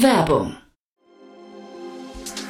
Werbung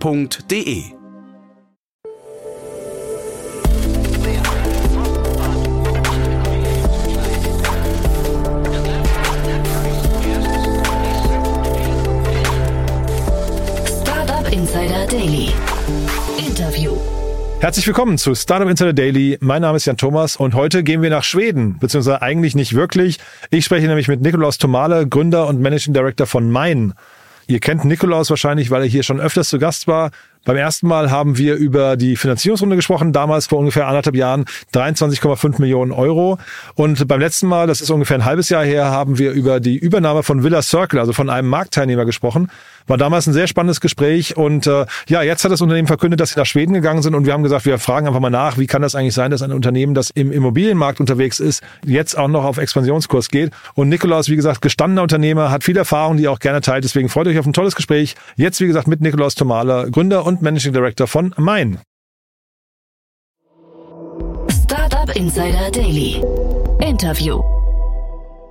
f.de. Startup Insider Daily. Interview. Herzlich willkommen zu Startup Insider Daily. Mein Name ist Jan Thomas und heute gehen wir nach Schweden, beziehungsweise eigentlich nicht wirklich. Ich spreche nämlich mit Nikolaus Tomale, Gründer und Managing Director von Mein. Ihr kennt Nikolaus wahrscheinlich, weil er hier schon öfters zu Gast war. Beim ersten Mal haben wir über die Finanzierungsrunde gesprochen, damals vor ungefähr anderthalb Jahren 23,5 Millionen Euro. Und beim letzten Mal, das ist ungefähr ein halbes Jahr her, haben wir über die Übernahme von Villa Circle, also von einem Marktteilnehmer gesprochen. War damals ein sehr spannendes Gespräch und äh, ja, jetzt hat das Unternehmen verkündet, dass sie nach Schweden gegangen sind und wir haben gesagt, wir fragen einfach mal nach, wie kann das eigentlich sein, dass ein Unternehmen, das im Immobilienmarkt unterwegs ist, jetzt auch noch auf Expansionskurs geht. Und Nikolaus, wie gesagt, gestandener Unternehmer, hat viel Erfahrung, die er auch gerne teilt. Deswegen freut euch auf ein tolles Gespräch. Jetzt, wie gesagt, mit Nikolaus Tomala, Gründer und Managing Director von Mein. Startup Insider Daily. Interview.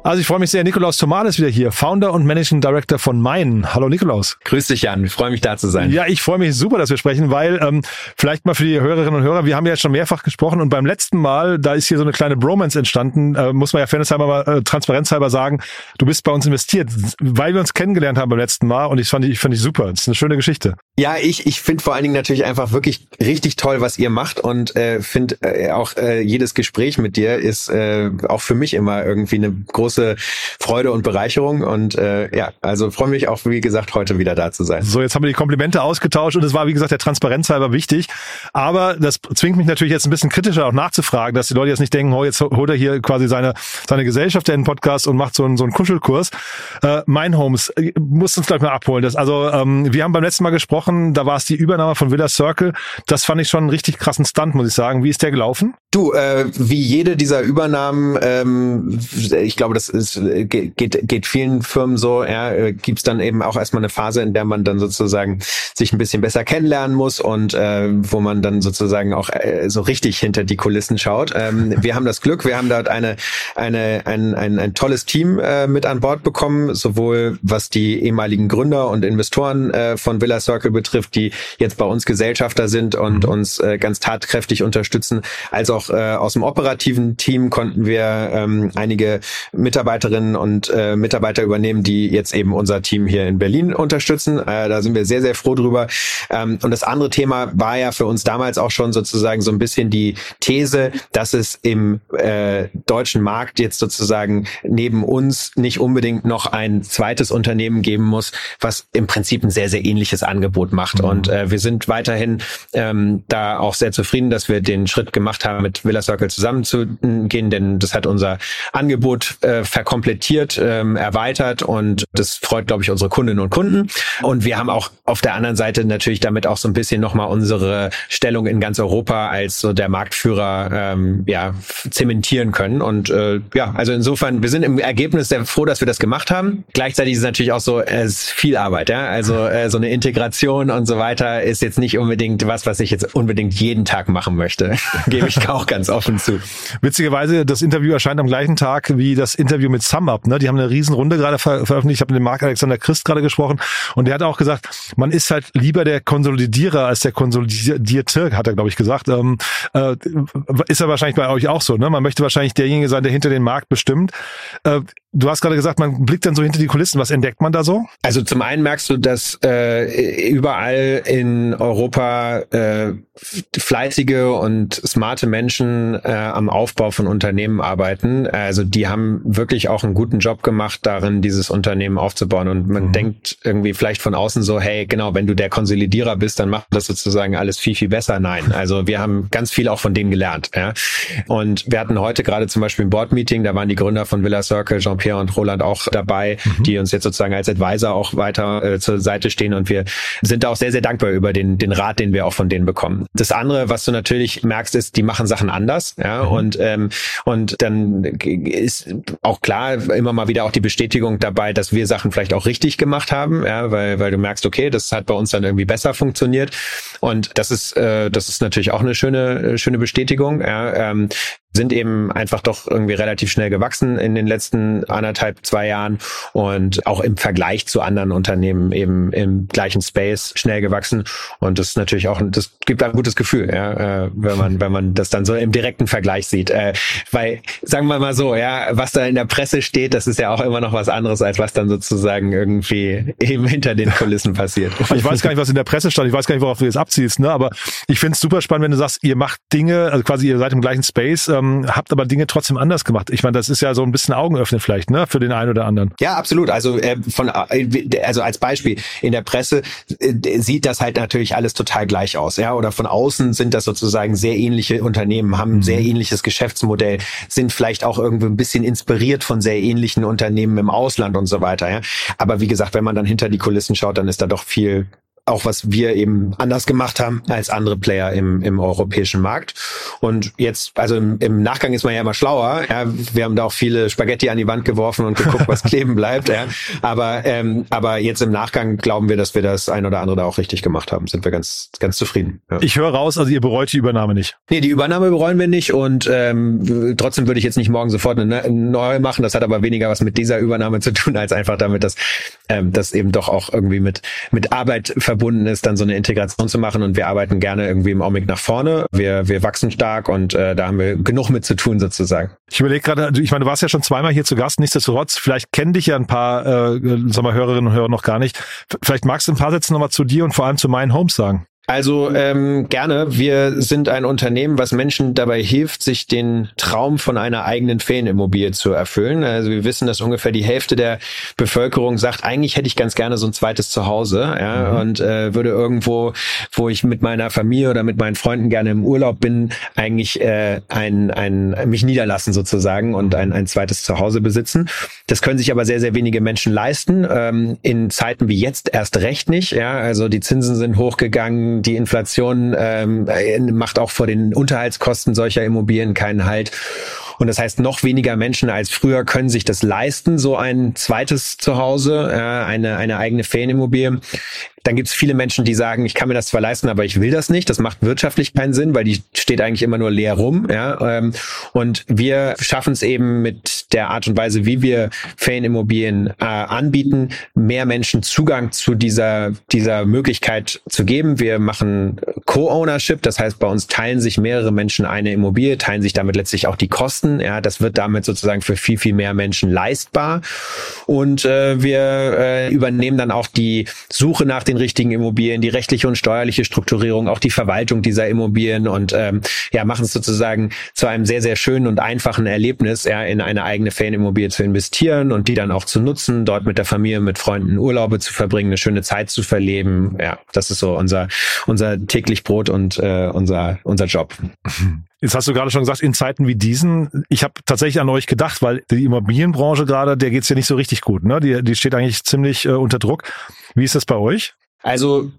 Also ich freue mich sehr, Nikolaus Tomal ist wieder hier, Founder und Managing Director von Mein. Hallo Nikolaus. Grüß dich Jan, ich freue mich da zu sein. Ja, ich freue mich super, dass wir sprechen, weil ähm, vielleicht mal für die Hörerinnen und Hörer, wir haben ja jetzt schon mehrfach gesprochen und beim letzten Mal, da ist hier so eine kleine Bromance entstanden, äh, muss man ja fairnesshalber mal äh, transparenzhalber sagen, du bist bei uns investiert, weil wir uns kennengelernt haben beim letzten Mal und ich fand ich fand ich super, das ist eine schöne Geschichte. Ja, ich ich finde vor allen Dingen natürlich einfach wirklich richtig toll, was ihr macht und äh, finde äh, auch äh, jedes Gespräch mit dir ist äh, auch für mich immer irgendwie eine große große Freude und Bereicherung. Und äh, ja, also freue mich auch, wie gesagt, heute wieder da zu sein. So, jetzt haben wir die Komplimente ausgetauscht und es war, wie gesagt, der Transparenz halber wichtig. Aber das zwingt mich natürlich jetzt ein bisschen kritischer auch nachzufragen, dass die Leute jetzt nicht denken, oh, jetzt holt er hier quasi seine, seine Gesellschaft in den Podcast und macht so einen, so einen Kuschelkurs. Äh, mein Homes, äh, uns gleich mal abholen. Das, also, ähm, wir haben beim letzten Mal gesprochen, da war es die Übernahme von Villa Circle. Das fand ich schon einen richtig krassen Stunt, muss ich sagen. Wie ist der gelaufen? Du, äh, wie jede dieser Übernahmen, ähm, ich glaube, das ist, geht, geht vielen Firmen so, ja, äh, gibt es dann eben auch erstmal eine Phase, in der man dann sozusagen sich ein bisschen besser kennenlernen muss und äh, wo man dann sozusagen auch äh, so richtig hinter die Kulissen schaut. Ähm, wir haben das Glück, wir haben dort eine, eine, ein, ein, ein tolles Team äh, mit an Bord bekommen, sowohl was die ehemaligen Gründer und Investoren äh, von Villa Circle betrifft, die jetzt bei uns Gesellschafter sind und mhm. uns äh, ganz tatkräftig unterstützen, als auch äh, aus dem operativen Team konnten wir ähm, einige Mitarbeiterinnen und äh, Mitarbeiter übernehmen, die jetzt eben unser Team hier in Berlin unterstützen. Äh, da sind wir sehr, sehr froh drüber. Ähm, und das andere Thema war ja für uns damals auch schon sozusagen so ein bisschen die These, dass es im äh, deutschen Markt jetzt sozusagen neben uns nicht unbedingt noch ein zweites Unternehmen geben muss, was im Prinzip ein sehr, sehr ähnliches Angebot macht. Mhm. Und äh, wir sind weiterhin ähm, da auch sehr zufrieden, dass wir den Schritt gemacht haben, mit Villa Circle zusammenzugehen, denn das hat unser Angebot äh, verkomplettiert, ähm, erweitert und das freut, glaube ich, unsere Kundinnen und Kunden. Und wir haben auch auf der anderen Seite natürlich damit auch so ein bisschen nochmal unsere Stellung in ganz Europa als so der Marktführer ähm, ja, zementieren können. Und äh, ja, also insofern, wir sind im Ergebnis sehr froh, dass wir das gemacht haben. Gleichzeitig ist es natürlich auch so, es ist viel Arbeit, ja. Also äh, so eine Integration und so weiter ist jetzt nicht unbedingt was, was ich jetzt unbedingt jeden Tag machen möchte. Gebe ich auch ganz offen zu. Witzigerweise, das Interview erscheint am gleichen Tag wie das Interview mit SumUp. Ne? Die haben eine Riesenrunde gerade ver veröffentlicht. Ich habe mit dem Marc Alexander Christ gerade gesprochen und der hat auch gesagt, man ist halt lieber der Konsolidierer als der Konsolidierte, hat er, glaube ich, gesagt. Ähm, äh, ist ja wahrscheinlich bei euch auch so. Ne? Man möchte wahrscheinlich derjenige sein, der hinter den Markt bestimmt. Äh, du hast gerade gesagt, man blickt dann so hinter die Kulissen. Was entdeckt man da so? Also zum einen merkst du, dass äh, überall in Europa äh, fleißige und smarte Menschen äh, am Aufbau von Unternehmen arbeiten. Also die haben wirklich auch einen guten Job gemacht, darin dieses Unternehmen aufzubauen. Und man mhm. denkt irgendwie vielleicht von außen so, hey, genau, wenn du der Konsolidierer bist, dann macht das sozusagen alles viel, viel besser. Nein, also wir haben ganz viel auch von denen gelernt. Ja? Und wir hatten heute gerade zum Beispiel ein Board-Meeting, da waren die Gründer von Villa Circle, Jean-Pierre Pierre und Roland auch dabei, mhm. die uns jetzt sozusagen als Advisor auch weiter äh, zur Seite stehen und wir sind da auch sehr, sehr dankbar über den, den Rat, den wir auch von denen bekommen. Das andere, was du natürlich merkst, ist, die machen Sachen anders, ja, mhm. und, ähm, und dann ist auch klar immer mal wieder auch die Bestätigung dabei, dass wir Sachen vielleicht auch richtig gemacht haben, ja, weil, weil du merkst, okay, das hat bei uns dann irgendwie besser funktioniert und das ist, äh, das ist natürlich auch eine schöne, schöne Bestätigung, ja, ähm, sind eben einfach doch irgendwie relativ schnell gewachsen in den letzten anderthalb, zwei Jahren und auch im Vergleich zu anderen Unternehmen eben im gleichen Space schnell gewachsen. Und das ist natürlich auch, das gibt ein gutes Gefühl, ja, äh, wenn man, wenn man das dann so im direkten Vergleich sieht. Äh, weil, sagen wir mal so, ja, was da in der Presse steht, das ist ja auch immer noch was anderes, als was dann sozusagen irgendwie eben hinter den Kulissen passiert. Ich weiß gar nicht, was in der Presse stand, ich weiß gar nicht, worauf du jetzt abziehst, ne? Aber ich finde es super spannend, wenn du sagst, ihr macht Dinge, also quasi ihr seid im gleichen Space, ähm, ähm, habt aber Dinge trotzdem anders gemacht. Ich meine, das ist ja so ein bisschen Augenöffnen vielleicht, ne, für den einen oder anderen. Ja, absolut. Also äh, von äh, also als Beispiel in der Presse äh, sieht das halt natürlich alles total gleich aus, ja, oder von außen sind das sozusagen sehr ähnliche Unternehmen, haben ein sehr mhm. ähnliches Geschäftsmodell, sind vielleicht auch irgendwie ein bisschen inspiriert von sehr ähnlichen Unternehmen im Ausland und so weiter, ja. Aber wie gesagt, wenn man dann hinter die Kulissen schaut, dann ist da doch viel auch was wir eben anders gemacht haben als andere Player im, im europäischen Markt. Und jetzt, also im, im Nachgang ist man ja immer schlauer. Ja, wir haben da auch viele Spaghetti an die Wand geworfen und geguckt, was kleben bleibt. Ja. Aber, ähm, aber jetzt im Nachgang glauben wir, dass wir das ein oder andere da auch richtig gemacht haben. Sind wir ganz, ganz zufrieden. Ja. Ich höre raus, also ihr bereut die Übernahme nicht. Nee, die Übernahme bereuen wir nicht und ähm, trotzdem würde ich jetzt nicht morgen sofort eine neue machen. Das hat aber weniger was mit dieser Übernahme zu tun, als einfach damit, dass ähm, das eben doch auch irgendwie mit, mit Arbeit verbunden ist, dann so eine Integration zu machen. Und wir arbeiten gerne irgendwie im Augenblick nach vorne. Wir, wir wachsen stark und äh, da haben wir genug mit zu tun sozusagen. Ich überlege gerade, ich meine, du warst ja schon zweimal hier zu Gast. Nichtsdestotrotz, vielleicht kennen dich ja ein paar äh, sag mal, Hörerinnen und Hörer noch gar nicht. Vielleicht magst du ein paar Sätze nochmal zu dir und vor allem zu meinen Homes sagen. Also ähm, gerne. Wir sind ein Unternehmen, was Menschen dabei hilft, sich den Traum von einer eigenen Ferienimmobilie zu erfüllen. Also wir wissen, dass ungefähr die Hälfte der Bevölkerung sagt, eigentlich hätte ich ganz gerne so ein zweites Zuhause ja, mhm. und äh, würde irgendwo, wo ich mit meiner Familie oder mit meinen Freunden gerne im Urlaub bin, eigentlich äh, ein, ein mich niederlassen sozusagen und ein, ein zweites Zuhause besitzen. Das können sich aber sehr, sehr wenige Menschen leisten. Ähm, in Zeiten wie jetzt erst recht nicht. Ja, also die Zinsen sind hochgegangen die Inflation ähm, macht auch vor den Unterhaltskosten solcher Immobilien keinen Halt. Und das heißt, noch weniger Menschen als früher können sich das leisten, so ein zweites Zuhause, äh, eine, eine eigene Ferienimmobilie. Dann gibt es viele Menschen, die sagen, ich kann mir das zwar leisten, aber ich will das nicht. Das macht wirtschaftlich keinen Sinn, weil die steht eigentlich immer nur leer rum. Ja? Ähm, und wir schaffen es eben mit der Art und Weise, wie wir Ferienimmobilien äh, anbieten, mehr Menschen Zugang zu dieser, dieser Möglichkeit zu geben. Wir machen Co-Ownership, das heißt, bei uns teilen sich mehrere Menschen eine Immobilie, teilen sich damit letztlich auch die Kosten. Ja, das wird damit sozusagen für viel, viel mehr Menschen leistbar. Und äh, wir äh, übernehmen dann auch die Suche nach den den richtigen Immobilien, die rechtliche und steuerliche Strukturierung, auch die Verwaltung dieser Immobilien und ähm, ja, machen es sozusagen zu einem sehr, sehr schönen und einfachen Erlebnis, ja, in eine eigene Ferienimmobilie zu investieren und die dann auch zu nutzen, dort mit der Familie, mit Freunden Urlaube zu verbringen, eine schöne Zeit zu verleben. Ja, das ist so unser, unser täglich Brot und äh, unser, unser Job. Jetzt hast du gerade schon gesagt, in Zeiten wie diesen, ich habe tatsächlich an euch gedacht, weil die Immobilienbranche gerade, der geht's ja nicht so richtig gut. Ne? Die, die steht eigentlich ziemlich äh, unter Druck. Wie ist das bei euch? Also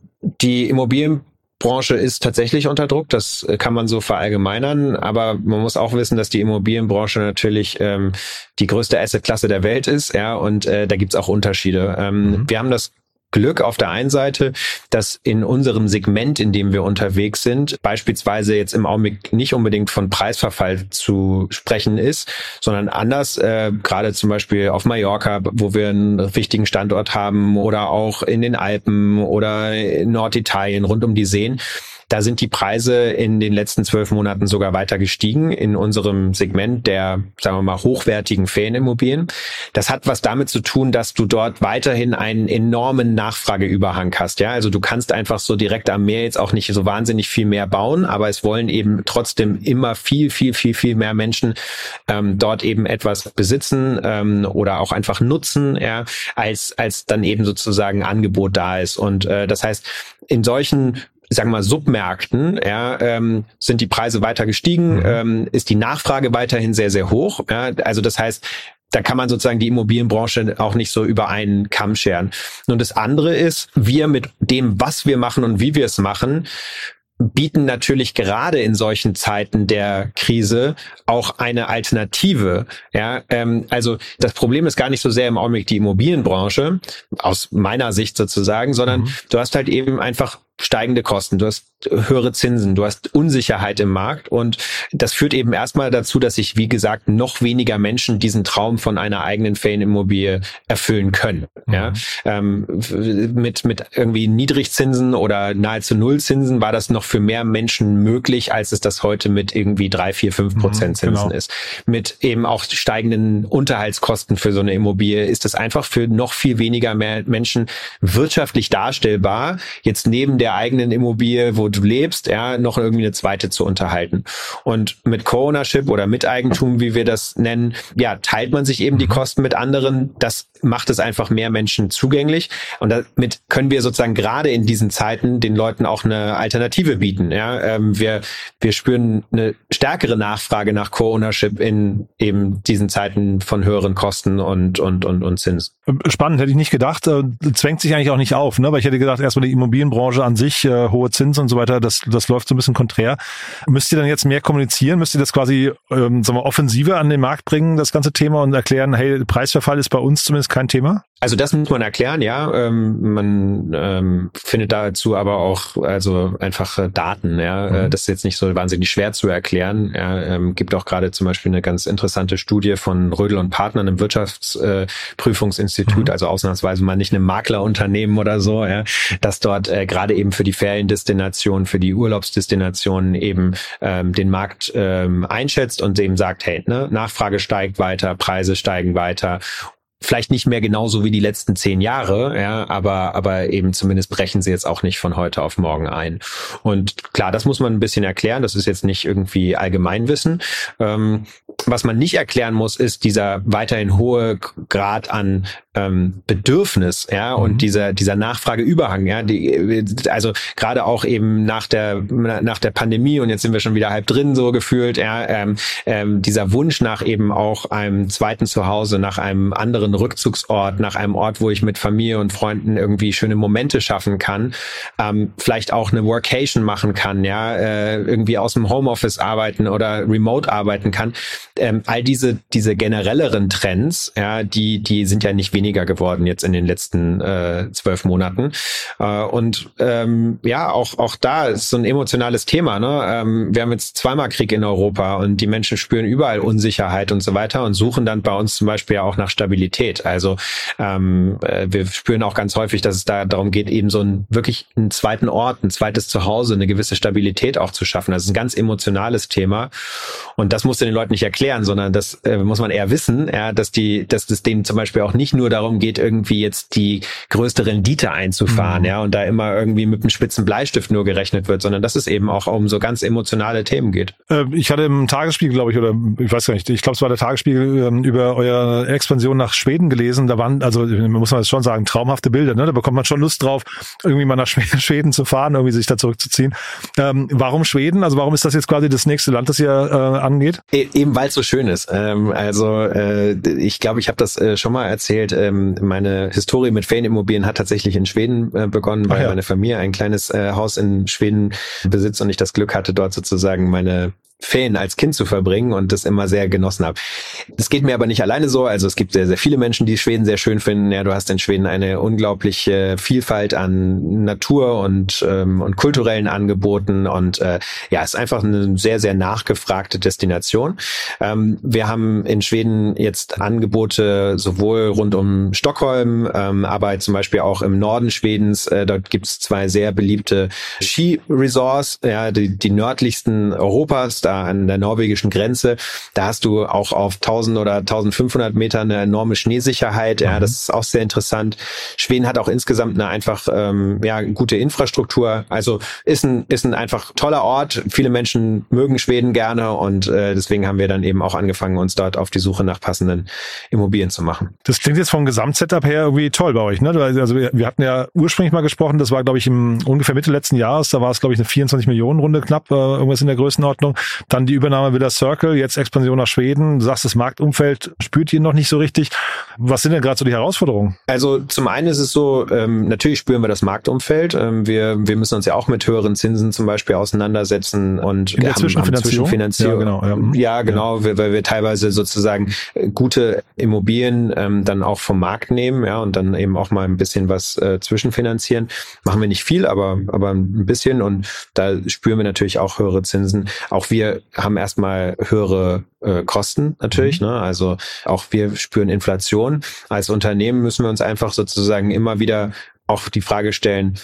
die Immobilienbranche ist tatsächlich unter Druck, das äh, kann man so verallgemeinern, aber man muss auch wissen, dass die Immobilienbranche natürlich ähm, die größte Assetklasse der Welt ist, ja, und äh, da gibt's auch Unterschiede. Ähm, mhm. Wir haben das Glück auf der einen Seite, dass in unserem Segment, in dem wir unterwegs sind, beispielsweise jetzt im Augenblick nicht unbedingt von Preisverfall zu sprechen ist, sondern anders, äh, gerade zum Beispiel auf Mallorca, wo wir einen wichtigen Standort haben oder auch in den Alpen oder in Norditalien rund um die Seen da sind die Preise in den letzten zwölf Monaten sogar weiter gestiegen in unserem Segment der, sagen wir mal, hochwertigen Ferienimmobilien. Das hat was damit zu tun, dass du dort weiterhin einen enormen Nachfrageüberhang hast. Ja, also du kannst einfach so direkt am Meer jetzt auch nicht so wahnsinnig viel mehr bauen, aber es wollen eben trotzdem immer viel, viel, viel, viel mehr Menschen ähm, dort eben etwas besitzen ähm, oder auch einfach nutzen, ja, als als dann eben sozusagen Angebot da ist. Und äh, das heißt, in solchen sagen wir mal, Submärkten ja, ähm, sind die Preise weiter gestiegen, mhm. ähm, ist die Nachfrage weiterhin sehr, sehr hoch. Ja, also das heißt, da kann man sozusagen die Immobilienbranche auch nicht so über einen Kamm scheren. Und das andere ist, wir mit dem, was wir machen und wie wir es machen, bieten natürlich gerade in solchen Zeiten der Krise auch eine Alternative. Ja, ähm, also das Problem ist gar nicht so sehr im Augenblick die Immobilienbranche aus meiner Sicht sozusagen, sondern mhm. du hast halt eben einfach steigende Kosten, du hast höhere Zinsen, du hast Unsicherheit im Markt und das führt eben erstmal dazu, dass sich, wie gesagt, noch weniger Menschen diesen Traum von einer eigenen Ferienimmobilie erfüllen können. Mhm. Ja, ähm, mit, mit irgendwie Niedrigzinsen oder nahezu Nullzinsen war das noch für mehr Menschen möglich, als es das heute mit irgendwie drei, vier, fünf mhm, Prozent Zinsen genau. ist. Mit eben auch steigenden Unterhaltskosten für so eine Immobilie ist das einfach für noch viel weniger mehr Menschen wirtschaftlich darstellbar, jetzt neben der eigenen Immobilie, wo du lebst, ja, noch irgendwie eine zweite zu unterhalten. Und mit Co-Ownership oder Miteigentum, wie wir das nennen, ja, teilt man sich eben die mhm. Kosten mit anderen. Das macht es einfach mehr Menschen zugänglich. Und damit können wir sozusagen gerade in diesen Zeiten den Leuten auch eine Alternative bieten. Ja, ähm, wir, wir spüren eine stärkere Nachfrage nach Co-Ownership in eben diesen Zeiten von höheren Kosten und, und, und, und Zins. Spannend, hätte ich nicht gedacht. Äh, zwängt sich eigentlich auch nicht auf, ne? Weil ich hätte gedacht, erstmal die Immobilienbranche an sich, äh, hohe Zinsen und so weiter, das, das läuft so ein bisschen konträr. Müsst ihr dann jetzt mehr kommunizieren? Müsst ihr das quasi, ähm, sagen wir, offensiver an den Markt bringen, das ganze Thema und erklären, hey, Preisverfall ist bei uns zumindest kein Thema? Also das muss man erklären, ja. Ähm, man ähm, findet dazu aber auch also einfach äh, Daten, ja. Äh, mhm. Das ist jetzt nicht so wahnsinnig schwer zu erklären. Ja. Ähm, gibt auch gerade zum Beispiel eine ganz interessante Studie von Rödel und Partnern im Wirtschaftsprüfungsinstitut, äh, mhm. also ausnahmsweise mal nicht einem Maklerunternehmen oder so, ja, das dort äh, gerade eben für die Feriendestinationen, für die Urlaubsdestinationen eben ähm, den Markt ähm, einschätzt und dem sagt, hey, ne, Nachfrage steigt weiter, Preise steigen weiter vielleicht nicht mehr genauso wie die letzten zehn Jahre, ja, aber, aber eben zumindest brechen sie jetzt auch nicht von heute auf morgen ein. Und klar, das muss man ein bisschen erklären. Das ist jetzt nicht irgendwie Allgemeinwissen. Ähm, was man nicht erklären muss, ist dieser weiterhin hohe Grad an ähm, Bedürfnis, ja, mhm. und dieser dieser Nachfrageüberhang, ja, die, also gerade auch eben nach der nach der Pandemie und jetzt sind wir schon wieder halb drin so gefühlt, ja, ähm, ähm, dieser Wunsch nach eben auch einem zweiten Zuhause, nach einem anderen Rückzugsort, nach einem Ort, wo ich mit Familie und Freunden irgendwie schöne Momente schaffen kann, ähm, vielleicht auch eine Workation machen kann, ja, äh, irgendwie aus dem Homeoffice arbeiten oder remote arbeiten kann. Ähm, all diese diese generelleren Trends, ja, die die sind ja nicht weniger geworden jetzt in den letzten äh, zwölf Monaten. Äh, und ähm, ja, auch, auch da ist so ein emotionales Thema. Ne? Ähm, wir haben jetzt zweimal Krieg in Europa und die Menschen spüren überall Unsicherheit und so weiter und suchen dann bei uns zum Beispiel auch nach Stabilität. Also ähm, äh, wir spüren auch ganz häufig, dass es da darum geht, eben so ein wirklich einen zweiten Ort, ein zweites Zuhause, eine gewisse Stabilität auch zu schaffen. Das ist ein ganz emotionales Thema. Und das musst du den Leuten nicht erklären, sondern das äh, muss man eher wissen, ja, dass die, dass das denen zum Beispiel auch nicht nur darum geht, irgendwie jetzt die größte Rendite einzufahren, mhm. ja, und da immer irgendwie mit einem spitzen Bleistift nur gerechnet wird, sondern dass es eben auch um so ganz emotionale Themen geht. Äh, ich hatte im Tagesspiegel, glaube ich, oder ich weiß gar nicht, ich glaube, es war der Tagesspiegel ähm, über eure Expansion nach Schweden gelesen. Da waren, also muss man das schon sagen, traumhafte Bilder, ne? Da bekommt man schon Lust drauf, irgendwie mal nach Schweden zu fahren, irgendwie sich da zurückzuziehen. Ähm, warum Schweden? Also warum ist das jetzt quasi das nächste Land, das ihr äh, angeht? E eben weil es so schön ist. Ähm, also äh, ich glaube, ich habe das äh, schon mal erzählt. Ähm, meine Historie mit Ferienimmobilien hat tatsächlich in Schweden äh, begonnen, weil ja. meine Familie ein kleines äh, Haus in Schweden besitzt und ich das Glück hatte, dort sozusagen meine Ferien als Kind zu verbringen und das immer sehr genossen habe. Das geht mir aber nicht alleine so. Also es gibt sehr, sehr viele Menschen, die Schweden sehr schön finden. Ja, du hast in Schweden eine unglaubliche Vielfalt an Natur und, ähm, und kulturellen Angeboten und äh, ja, ist einfach eine sehr, sehr nachgefragte Destination. Ähm, wir haben in Schweden jetzt Angebote sowohl rund um Stockholm, ähm, aber zum Beispiel auch im Norden Schwedens. Äh, dort gibt es zwei sehr beliebte Ski-Resorts, ja, die, die nördlichsten Europas da an der norwegischen Grenze. Da hast du auch auf 1000 oder 1500 Meter eine enorme Schneesicherheit. Ja, mhm. das ist auch sehr interessant. Schweden hat auch insgesamt eine einfach ähm, ja gute Infrastruktur. Also ist ein ist ein einfach toller Ort. Viele Menschen mögen Schweden gerne und äh, deswegen haben wir dann eben auch angefangen, uns dort auf die Suche nach passenden Immobilien zu machen. Das klingt jetzt vom Gesamtsetup her irgendwie toll bei euch, ne? Also wir hatten ja ursprünglich mal gesprochen, das war glaube ich im ungefähr Mitte letzten Jahres, da war es glaube ich eine 24 Millionen Runde knapp, äh, irgendwas in der Größenordnung. Dann die Übernahme Villa Circle, jetzt Expansion nach Schweden. Du sagst, das Marktumfeld spürt ihr noch nicht so richtig. Was sind denn gerade so die Herausforderungen? Also zum einen ist es so, ähm, natürlich spüren wir das Marktumfeld. Ähm, wir, wir müssen uns ja auch mit höheren Zinsen zum Beispiel auseinandersetzen und In der haben, Zwischenfinanzierung? haben Zwischenfinanzierung. Ja, genau, ja. Mhm. Ja, genau, weil, weil wir teilweise sozusagen äh, gute Immobilien ähm, dann auch vom Markt nehmen, ja, und dann eben auch mal ein bisschen was äh, zwischenfinanzieren. Machen wir nicht viel, aber, aber ein bisschen und da spüren wir natürlich auch höhere Zinsen. Auch wir haben erstmal höhere äh, Kosten natürlich, Mhm. ne? Also auch wir spüren Inflation. Als Unternehmen müssen wir uns einfach sozusagen immer wieder auch die Frage stellen,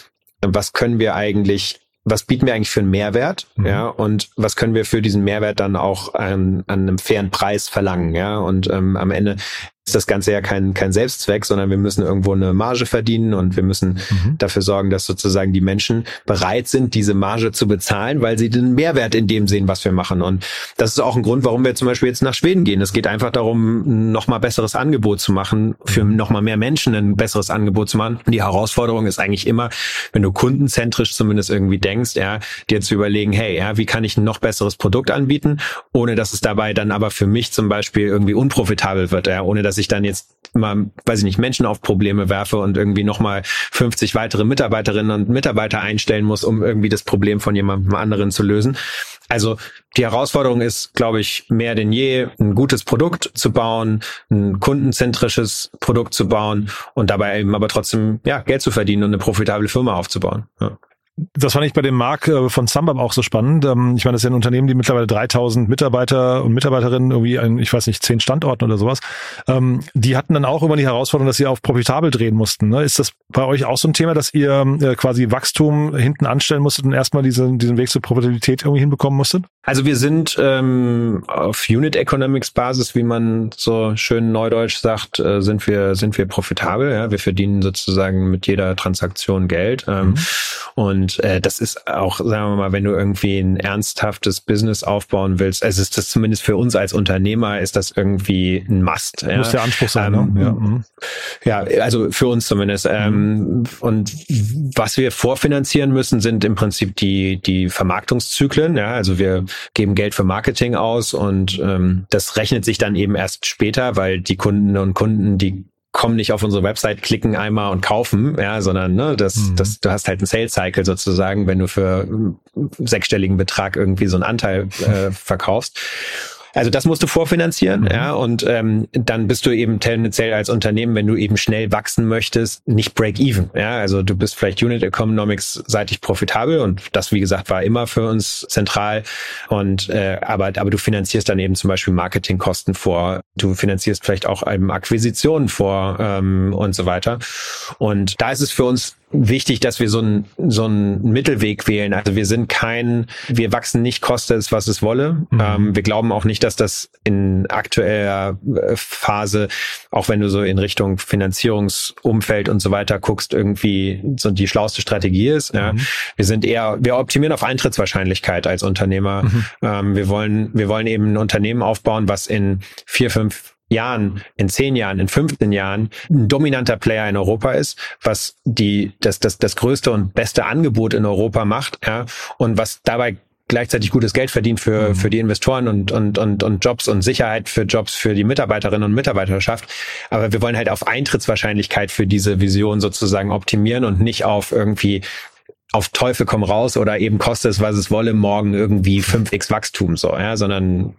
was können wir eigentlich was bieten wir eigentlich für einen Mehrwert, Mhm. ja, und was können wir für diesen Mehrwert dann auch an, an einem fairen Preis verlangen, ja, und ähm, am Ende ist das Ganze ja kein, kein Selbstzweck, sondern wir müssen irgendwo eine Marge verdienen und wir müssen Mhm. dafür sorgen, dass sozusagen die Menschen bereit sind, diese Marge zu bezahlen, weil sie den Mehrwert in dem sehen, was wir machen. Und das ist auch ein Grund, warum wir zum Beispiel jetzt nach Schweden gehen. Es geht einfach darum, ein nochmal besseres Angebot zu machen, für nochmal mehr Menschen ein besseres Angebot zu machen. Die Herausforderung ist eigentlich immer, wenn du kundenzentrisch zumindest irgendwie denkst, ja, dir zu überlegen, hey, ja, wie kann ich ein noch besseres Produkt anbieten, ohne dass es dabei dann aber für mich zum Beispiel irgendwie unprofitabel wird, ja, ohne dass ich dann jetzt immer, weiß ich nicht, Menschen auf Probleme werfe und irgendwie nochmal 50 weitere Mitarbeiterinnen und Mitarbeiter einstellen muss, um irgendwie das Problem von jemandem anderen zu lösen. Also die Herausforderung ist, glaube ich, mehr denn je, ein gutes Produkt zu bauen, ein kundenzentrisches Produkt zu bauen und dabei eben aber trotzdem ja, Geld zu verdienen und eine profitable Firma aufzubauen. Ja. Das fand ich bei dem Mark äh, von Sambab auch so spannend. Ähm, Ich meine, das ist ja ein Unternehmen, die mittlerweile 3000 Mitarbeiter und Mitarbeiterinnen irgendwie an, ich weiß nicht, zehn Standorten oder sowas. Ähm, Die hatten dann auch immer die Herausforderung, dass sie auf profitabel drehen mussten. ne? Ist das bei euch auch so ein Thema, dass ihr äh, quasi Wachstum hinten anstellen musstet und erstmal diesen, diesen Weg zur Profitabilität irgendwie hinbekommen musstet? Also wir sind ähm, auf Unit Economics Basis, wie man so schön neudeutsch sagt, äh, sind wir sind wir profitabel. Ja, wir verdienen sozusagen mit jeder Transaktion Geld. Ähm, Und äh, das ist auch, sagen wir mal, wenn du irgendwie ein ernsthaftes Business aufbauen willst, also ist das zumindest für uns als Unternehmer ist das irgendwie ein Must. Ja? Muss der Anspruch sein, Ähm, ne? Ja. mhm. Ja, also für uns zumindest. Ähm, und was wir vorfinanzieren müssen, sind im Prinzip die, die Vermarktungszyklen. Ja, also wir geben Geld für Marketing aus und ähm, das rechnet sich dann eben erst später, weil die Kunden und Kunden, die kommen nicht auf unsere Website, klicken einmal und kaufen, ja, sondern ne, das, Mhm. das, du hast halt einen Sales Cycle sozusagen, wenn du für einen sechsstelligen Betrag irgendwie so einen Anteil äh, verkaufst. Also das musst du vorfinanzieren, ja, und ähm, dann bist du eben tendenziell als Unternehmen, wenn du eben schnell wachsen möchtest, nicht break-even, ja, also du bist vielleicht Unit Economics seitig profitabel und das, wie gesagt, war immer für uns zentral und äh, aber aber du finanzierst dann eben zum Beispiel Marketingkosten vor, du finanzierst vielleicht auch eben Akquisitionen vor ähm, und so weiter. Und da ist es für uns wichtig, dass wir so einen so einen Mittelweg wählen. Also wir sind kein, wir wachsen nicht, koste es, was es wolle. Mhm. Ähm, wir glauben auch nicht, dass das in aktueller äh, Phase, auch wenn du so in Richtung Finanzierungsumfeld und so weiter guckst, irgendwie so die schlauste Strategie ist. Ja. Mhm. Wir sind eher, wir optimieren auf Eintrittswahrscheinlichkeit als Unternehmer. Mhm. Ähm, wir wollen, wir wollen eben ein Unternehmen aufbauen, was in vier, fünf Jahren, in zehn Jahren, in 15 Jahren ein dominanter Player in Europa ist, was die, das, das, das größte und beste Angebot in Europa macht, ja, und was dabei gleichzeitig gutes Geld verdient für, Mhm. für die Investoren und, und, und, und Jobs und Sicherheit für Jobs für die Mitarbeiterinnen und Mitarbeiterschaft. Aber wir wollen halt auf Eintrittswahrscheinlichkeit für diese Vision sozusagen optimieren und nicht auf irgendwie auf Teufel komm raus oder eben koste es, was es wolle, morgen irgendwie 5x Wachstum so, ja, sondern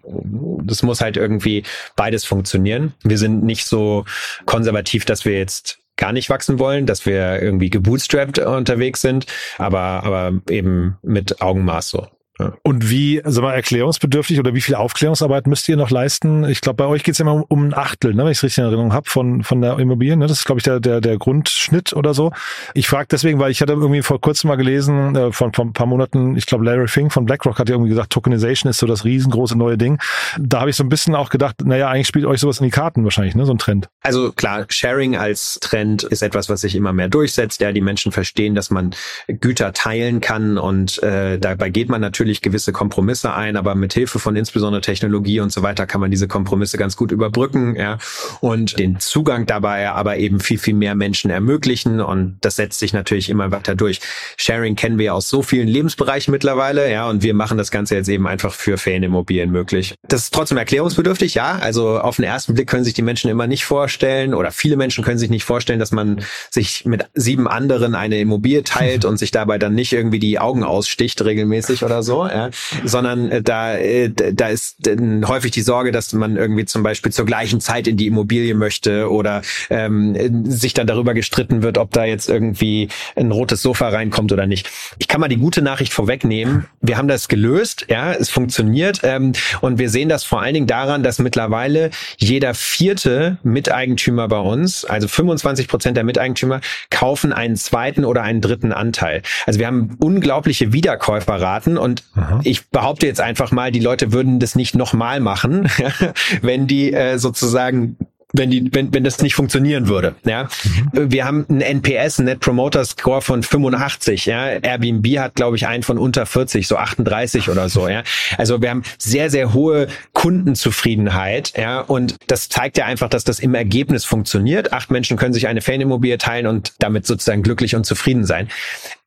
das muss halt irgendwie beides funktionieren. Wir sind nicht so konservativ, dass wir jetzt gar nicht wachsen wollen, dass wir irgendwie gebootstrapped unterwegs sind, aber, aber eben mit Augenmaß so. Ja. Und wie, also mal erklärungsbedürftig oder wie viel Aufklärungsarbeit müsst ihr noch leisten? Ich glaube, bei euch geht es immer um, um ein Achtel, ne, wenn ich es richtig in Erinnerung habe, von, von der Immobilie. Ne? Das ist, glaube ich, der, der, der Grundschnitt oder so. Ich frage deswegen, weil ich hatte irgendwie vor kurzem mal gelesen, äh, von, von ein paar Monaten, ich glaube, Larry Fink von BlackRock hat ja irgendwie gesagt, Tokenization ist so das riesengroße neue Ding. Da habe ich so ein bisschen auch gedacht, naja, eigentlich spielt euch sowas in die Karten wahrscheinlich, ne? So ein Trend. Also klar, Sharing als Trend ist etwas, was sich immer mehr durchsetzt. Ja, die Menschen verstehen, dass man Güter teilen kann und äh, dabei geht man natürlich natürlich gewisse Kompromisse ein, aber mit Hilfe von insbesondere Technologie und so weiter kann man diese Kompromisse ganz gut überbrücken, ja, und den Zugang dabei aber eben viel, viel mehr Menschen ermöglichen und das setzt sich natürlich immer weiter durch. Sharing kennen wir aus so vielen Lebensbereichen mittlerweile, ja, und wir machen das Ganze jetzt eben einfach für Ferienimmobilien möglich. Das ist trotzdem erklärungsbedürftig, ja, also auf den ersten Blick können sich die Menschen immer nicht vorstellen oder viele Menschen können sich nicht vorstellen, dass man sich mit sieben anderen eine Immobilie teilt und sich dabei dann nicht irgendwie die Augen aussticht regelmäßig oder so, ja, sondern äh, da, äh, da ist äh, häufig die Sorge, dass man irgendwie zum Beispiel zur gleichen Zeit in die Immobilie möchte oder ähm, sich dann darüber gestritten wird, ob da jetzt irgendwie ein rotes Sofa reinkommt oder nicht. Ich kann mal die gute Nachricht vorwegnehmen. Wir haben das gelöst, ja, es funktioniert ähm, und wir sehen das vor allen Dingen daran, dass mittlerweile jeder vierte Miteigentümer bei uns, also 25 Prozent der Miteigentümer, kaufen einen zweiten oder einen dritten Anteil. Also wir haben unglaubliche Wiederkäuferraten und Aha. ich behaupte jetzt einfach mal, die Leute würden das nicht nochmal machen, wenn die äh, sozusagen wenn die, wenn, wenn das nicht funktionieren würde. Ja, mhm. wir haben einen NPS, einen Net Promoter Score von 85. Ja, Airbnb hat, glaube ich, einen von unter 40, so 38 oder so. Ja, also wir haben sehr, sehr hohe Kundenzufriedenheit. Ja, und das zeigt ja einfach, dass das im Ergebnis funktioniert. Acht Menschen können sich eine Fanimmobilie teilen und damit sozusagen glücklich und zufrieden sein.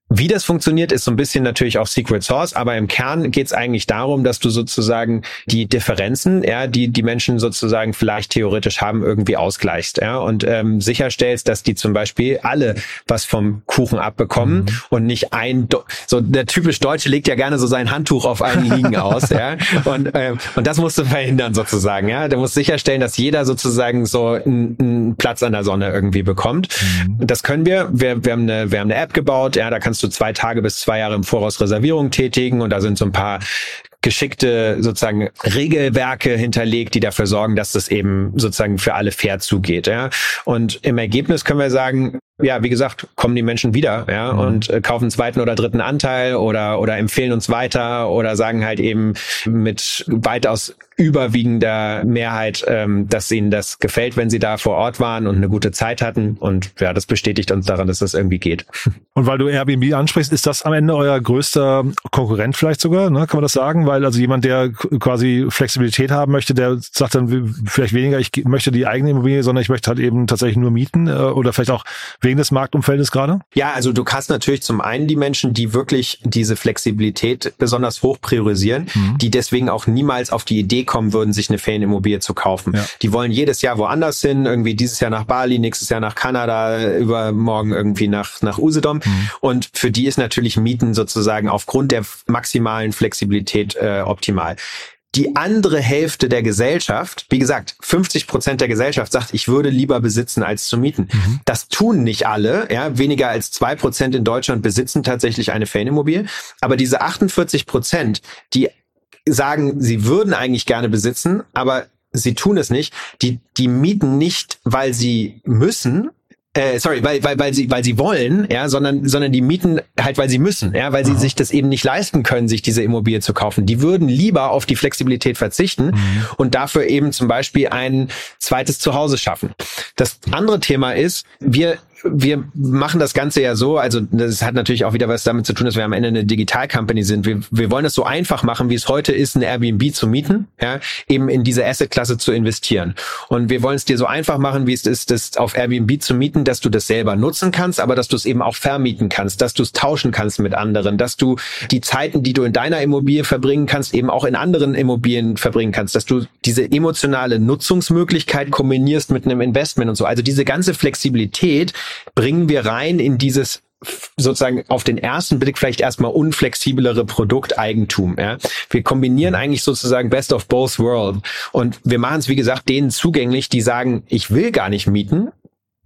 Wie das funktioniert, ist so ein bisschen natürlich auch Secret Source, aber im Kern geht es eigentlich darum, dass du sozusagen die Differenzen, ja, die die Menschen sozusagen vielleicht theoretisch haben, irgendwie ausgleichst, ja, und ähm, sicherstellst, dass die zum Beispiel alle was vom Kuchen abbekommen mhm. und nicht ein, so der typisch Deutsche legt ja gerne so sein Handtuch auf einen Liegen aus, ja, und ähm, und das musst du verhindern sozusagen, ja, du musst sicherstellen, dass jeder sozusagen so einen, einen Platz an der Sonne irgendwie bekommt. Mhm. Das können wir. Wir, wir haben eine, wir haben eine App gebaut, ja, da kannst kannst du zwei Tage bis zwei Jahre im Voraus Reservierung tätigen und da sind so ein paar geschickte sozusagen Regelwerke hinterlegt, die dafür sorgen, dass das eben sozusagen für alle fair zugeht. Ja? Und im Ergebnis können wir sagen, ja, wie gesagt, kommen die Menschen wieder, ja, mhm. und äh, kaufen zweiten oder dritten Anteil oder oder empfehlen uns weiter oder sagen halt eben mit weitaus überwiegender Mehrheit, ähm, dass ihnen das gefällt, wenn sie da vor Ort waren und eine gute Zeit hatten. Und ja, das bestätigt uns daran, dass das irgendwie geht. Und weil du Airbnb ansprichst, ist das am Ende euer größter Konkurrent vielleicht sogar, ne? kann man das sagen? Weil also jemand, der quasi Flexibilität haben möchte, der sagt dann vielleicht weniger, ich möchte die eigene Immobilie, sondern ich möchte halt eben tatsächlich nur mieten äh, oder vielleicht auch wegen des Marktumfeldes gerade? Ja, also du hast natürlich zum einen die Menschen, die wirklich diese Flexibilität besonders hoch priorisieren, mhm. die deswegen auch niemals auf die Idee kommen würden, sich eine Ferienimmobilie zu kaufen. Ja. Die wollen jedes Jahr woanders hin, irgendwie dieses Jahr nach Bali, nächstes Jahr nach Kanada, übermorgen irgendwie nach, nach Usedom. Mhm. Und für die ist natürlich Mieten sozusagen aufgrund der maximalen Flexibilität äh, optimal die andere Hälfte der Gesellschaft, wie gesagt, 50 Prozent der Gesellschaft sagt, ich würde lieber besitzen als zu mieten. Mhm. Das tun nicht alle. Ja, weniger als zwei Prozent in Deutschland besitzen tatsächlich eine Ferienimmobilie. Aber diese 48 Prozent, die sagen, sie würden eigentlich gerne besitzen, aber sie tun es nicht. Die, die mieten nicht, weil sie müssen, äh, sorry, weil, weil, weil sie, weil sie wollen, ja, sondern, sondern die mieten halt, weil sie müssen, ja, weil sie Aha. sich das eben nicht leisten können, sich diese Immobilie zu kaufen. Die würden lieber auf die Flexibilität verzichten mhm. und dafür eben zum Beispiel ein zweites Zuhause schaffen. Das andere Thema ist, wir wir machen das Ganze ja so, also das hat natürlich auch wieder was damit zu tun, dass wir am Ende eine Digital-Company sind. Wir, wir wollen es so einfach machen, wie es heute ist, ein Airbnb zu mieten, ja, eben in diese Asset-Klasse zu investieren. Und wir wollen es dir so einfach machen, wie es ist, das auf Airbnb zu mieten, dass du das selber nutzen kannst, aber dass du es eben auch vermieten kannst, dass du es tauschen kannst mit anderen, dass du die Zeiten, die du in deiner Immobilie verbringen kannst, eben auch in anderen Immobilien verbringen kannst, dass du diese emotionale Nutzungsmöglichkeit kombinierst mit einem Investment und so. Also diese ganze Flexibilität, bringen wir rein in dieses sozusagen auf den ersten Blick vielleicht erstmal unflexiblere Produkteigentum. Ja? Wir kombinieren eigentlich sozusagen Best of Both World und wir machen es, wie gesagt, denen zugänglich, die sagen, ich will gar nicht mieten,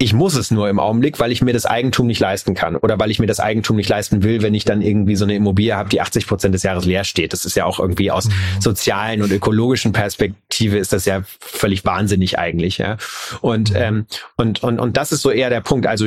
ich muss es nur im Augenblick, weil ich mir das Eigentum nicht leisten kann oder weil ich mir das Eigentum nicht leisten will, wenn ich dann irgendwie so eine Immobilie habe, die 80 Prozent des Jahres leer steht. Das ist ja auch irgendwie aus mhm. sozialen und ökologischen Perspektive ist das ja völlig wahnsinnig eigentlich. Ja? Und, mhm. ähm, und, und, und das ist so eher der Punkt. Also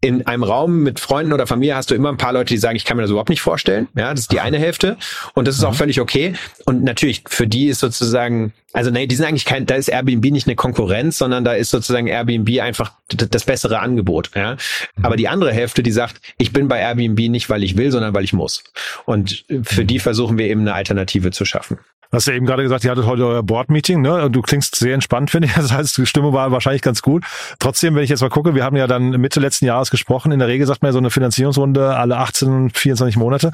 in einem Raum mit Freunden oder Familie hast du immer ein paar Leute, die sagen, ich kann mir das überhaupt nicht vorstellen. Ja, das ist die eine Hälfte. Und das ist auch völlig okay. Und natürlich, für die ist sozusagen Also nee, die sind eigentlich kein, da ist Airbnb nicht eine Konkurrenz, sondern da ist sozusagen Airbnb einfach das bessere Angebot. Ja? Mhm. Aber die andere Hälfte, die sagt, ich bin bei Airbnb nicht, weil ich will, sondern weil ich muss. Und für die versuchen wir eben eine Alternative zu schaffen. Du hast ja eben gerade gesagt, ihr hattet heute euer Board-Meeting, ne? Du klingst sehr entspannt, finde ich. Das heißt, die Stimme war wahrscheinlich ganz gut. Trotzdem, wenn ich jetzt mal gucke, wir haben ja dann Mitte letzten Jahres gesprochen. In der Regel sagt man ja so eine Finanzierungsrunde alle 18, 24 Monate.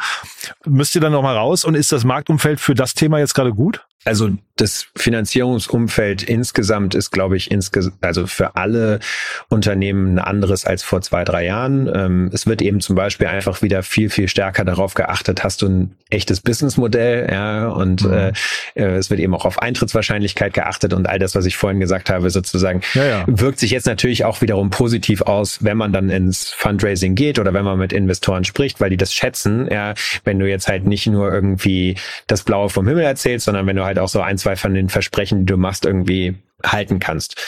Müsst ihr dann nochmal raus? Und ist das Marktumfeld für das Thema jetzt gerade gut? Also das Finanzierungsumfeld insgesamt ist, glaube ich, insges also für alle Unternehmen ein anderes als vor zwei, drei Jahren. Ähm, es wird eben zum Beispiel einfach wieder viel, viel stärker darauf geachtet, hast du ein echtes Businessmodell, ja, und mhm. äh, äh es wird eben auch auf Eintrittswahrscheinlichkeit geachtet und all das, was ich vorhin gesagt habe, sozusagen, ja, ja. wirkt sich jetzt natürlich auch wiederum positiv aus, wenn man dann ins Fundraising geht oder wenn man mit Investoren spricht, weil die das schätzen, ja, wenn du jetzt halt nicht nur irgendwie das Blaue vom Himmel erzählst, sondern wenn du halt halt auch so ein, zwei von den Versprechen, die du machst, irgendwie halten kannst.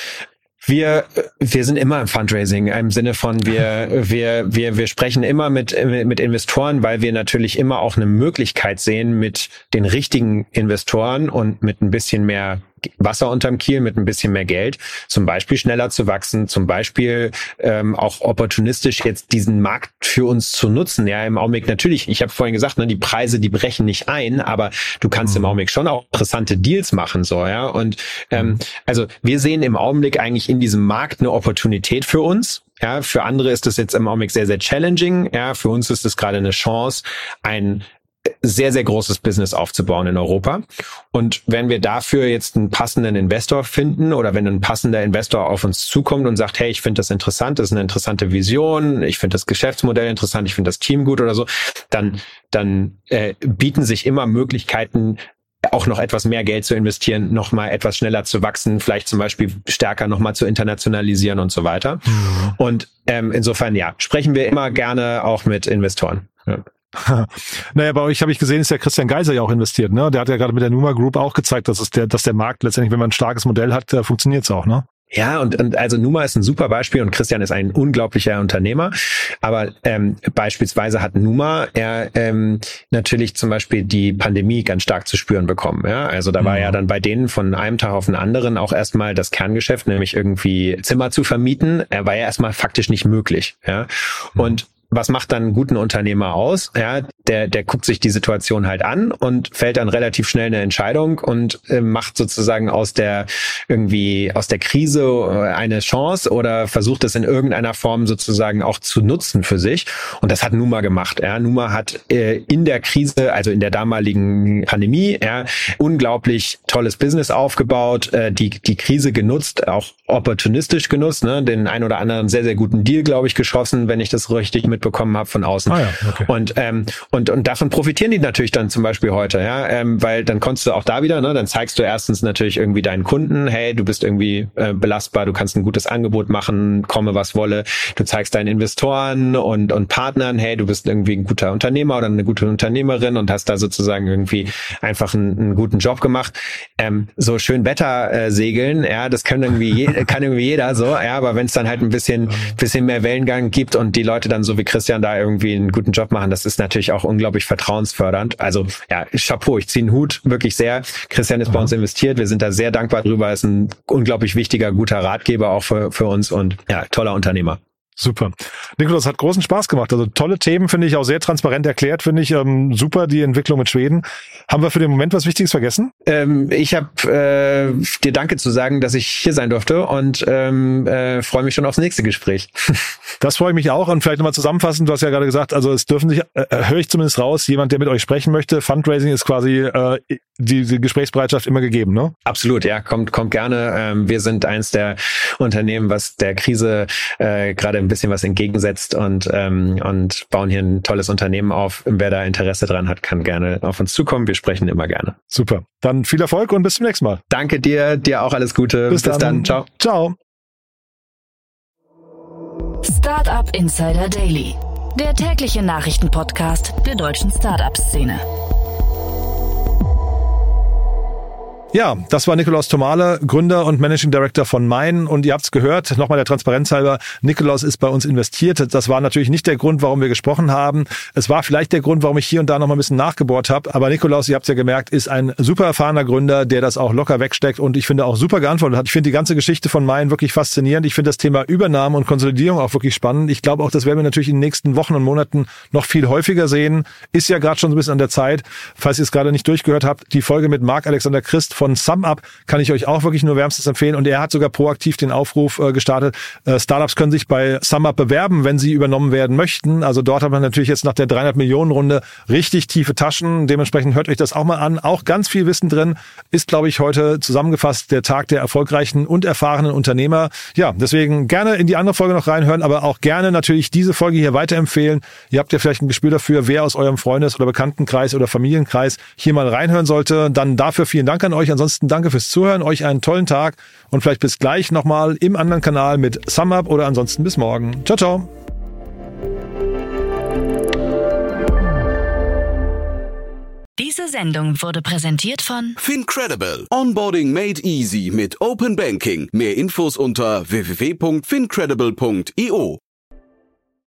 Wir, wir sind immer im Fundraising im Sinne von wir, wir, wir, wir sprechen immer mit, mit Investoren, weil wir natürlich immer auch eine Möglichkeit sehen, mit den richtigen Investoren und mit ein bisschen mehr Wasser unterm Kiel mit ein bisschen mehr Geld, zum Beispiel schneller zu wachsen, zum Beispiel ähm, auch opportunistisch jetzt diesen Markt für uns zu nutzen. Ja, im Augenblick natürlich, ich habe vorhin gesagt, ne, die Preise, die brechen nicht ein, aber du kannst mhm. im Augenblick schon auch interessante Deals machen, so, ja. Und ähm, mhm. also wir sehen im Augenblick eigentlich in diesem Markt eine Opportunität für uns. Ja, für andere ist das jetzt im Augenblick sehr, sehr challenging. Ja, für uns ist es gerade eine Chance, ein sehr, sehr großes Business aufzubauen in Europa. Und wenn wir dafür jetzt einen passenden Investor finden oder wenn ein passender Investor auf uns zukommt und sagt, hey, ich finde das interessant, das ist eine interessante Vision, ich finde das Geschäftsmodell interessant, ich finde das Team gut oder so, dann, dann äh, bieten sich immer Möglichkeiten, auch noch etwas mehr Geld zu investieren, noch mal etwas schneller zu wachsen, vielleicht zum Beispiel stärker noch mal zu internationalisieren und so weiter. Mhm. Und ähm, insofern ja, sprechen wir immer gerne auch mit Investoren. Ja. naja, bei euch habe ich gesehen, ist der Christian Geiser ja auch investiert. Ne? Der hat ja gerade mit der Numa Group auch gezeigt, dass, es der, dass der Markt letztendlich, wenn man ein starkes Modell hat, da funktioniert es auch. Ne? Ja, und, und also Numa ist ein super Beispiel und Christian ist ein unglaublicher Unternehmer. Aber ähm, beispielsweise hat Numa er ähm, natürlich zum Beispiel die Pandemie ganz stark zu spüren bekommen. Ja, also da war ja mhm. dann bei denen von einem Tag auf den anderen auch erstmal das Kerngeschäft, nämlich irgendwie Zimmer zu vermieten, er war ja erstmal faktisch nicht möglich. Ja, mhm. und was macht dann einen guten Unternehmer aus? Ja, der, der guckt sich die Situation halt an und fällt dann relativ schnell eine Entscheidung und äh, macht sozusagen aus der irgendwie aus der Krise äh, eine Chance oder versucht es in irgendeiner Form sozusagen auch zu nutzen für sich. Und das hat Numa gemacht. Ja. Numa hat äh, in der Krise, also in der damaligen Pandemie, ja, unglaublich tolles Business aufgebaut, äh, die, die Krise genutzt, auch opportunistisch genutzt, ne, den ein oder anderen sehr, sehr guten Deal, glaube ich, geschossen, wenn ich das richtig mitbekommen habe von außen. Ah ja, okay. Und ähm, und, und davon profitieren die natürlich dann zum Beispiel heute, ja, ähm, weil dann konntest du auch da wieder, ne, dann zeigst du erstens natürlich irgendwie deinen Kunden, hey, du bist irgendwie äh, belastbar, du kannst ein gutes Angebot machen, komme was wolle. Du zeigst deinen Investoren und, und Partnern, hey, du bist irgendwie ein guter Unternehmer oder eine gute Unternehmerin und hast da sozusagen irgendwie einfach einen, einen guten Job gemacht. Ähm, so schön Wetter äh, segeln, ja, das kann irgendwie, je, kann irgendwie jeder so, ja, aber wenn es dann halt ein bisschen, bisschen mehr Wellengang gibt und die Leute dann so wie Christian da irgendwie einen guten Job machen, das ist natürlich auch unglaublich vertrauensfördernd. Also ja, Chapeau, ich ziehe einen Hut wirklich sehr. Christian ist mhm. bei uns investiert. Wir sind da sehr dankbar drüber. Ist ein unglaublich wichtiger, guter Ratgeber auch für, für uns und ja, toller Unternehmer. Super. Nikolaus hat großen Spaß gemacht. Also tolle Themen, finde ich, auch sehr transparent erklärt, finde ich. Ähm, super, die Entwicklung mit Schweden. Haben wir für den Moment was Wichtiges vergessen? Ähm, ich habe äh, dir Danke zu sagen, dass ich hier sein durfte und ähm, äh, freue mich schon aufs nächste Gespräch. das freue ich mich auch. Und vielleicht nochmal zusammenfassend, du hast ja gerade gesagt, also es dürfen sich, äh, äh, höre ich zumindest raus, jemand, der mit euch sprechen möchte. Fundraising ist quasi äh, die, die Gesprächsbereitschaft immer gegeben, ne? Absolut, ja, kommt, kommt gerne. Ähm, wir sind eins der Unternehmen, was der Krise äh, gerade ein bisschen was entgegensetzt und, ähm, und bauen hier ein tolles Unternehmen auf. Wer da Interesse dran hat, kann gerne auf uns zukommen. Wir sprechen immer gerne. Super. Dann viel Erfolg und bis zum nächsten Mal. Danke dir, dir auch alles Gute. Bis, bis dann. dann. Ciao. Ciao. Startup Insider Daily, der tägliche Nachrichtenpodcast der deutschen Startup-Szene. Ja, das war Nikolaus Tomale, Gründer und Managing Director von Main. Und ihr habt's gehört, nochmal der Transparenz halber, Nikolaus ist bei uns investiert. Das war natürlich nicht der Grund, warum wir gesprochen haben. Es war vielleicht der Grund, warum ich hier und da nochmal ein bisschen nachgebohrt habe. Aber Nikolaus, ihr habt's ja gemerkt, ist ein super erfahrener Gründer, der das auch locker wegsteckt und ich finde auch super geantwortet hat. Ich finde die ganze Geschichte von Main wirklich faszinierend. Ich finde das Thema Übernahme und Konsolidierung auch wirklich spannend. Ich glaube auch, das werden wir natürlich in den nächsten Wochen und Monaten noch viel häufiger sehen. Ist ja gerade schon so ein bisschen an der Zeit. Falls ihr es gerade nicht durchgehört habt, die Folge mit Marc Alexander Christ von von SumUp kann ich euch auch wirklich nur wärmstens empfehlen. Und er hat sogar proaktiv den Aufruf äh, gestartet. Äh, Startups können sich bei SumUp bewerben, wenn sie übernommen werden möchten. Also dort hat man natürlich jetzt nach der 300 Millionen Runde richtig tiefe Taschen. Dementsprechend hört euch das auch mal an. Auch ganz viel Wissen drin. Ist, glaube ich, heute zusammengefasst der Tag der erfolgreichen und erfahrenen Unternehmer. Ja, deswegen gerne in die andere Folge noch reinhören, aber auch gerne natürlich diese Folge hier weiterempfehlen. Ihr habt ja vielleicht ein Gespür dafür, wer aus eurem Freundes- oder Bekanntenkreis oder Familienkreis hier mal reinhören sollte. Dann dafür vielen Dank an euch. Ansonsten danke fürs Zuhören, euch einen tollen Tag und vielleicht bis gleich nochmal im anderen Kanal mit SumUp oder ansonsten bis morgen. Ciao, ciao. Diese Sendung wurde präsentiert von Fincredible. Onboarding made easy mit Open Banking. Mehr Infos unter www.fincredible.io.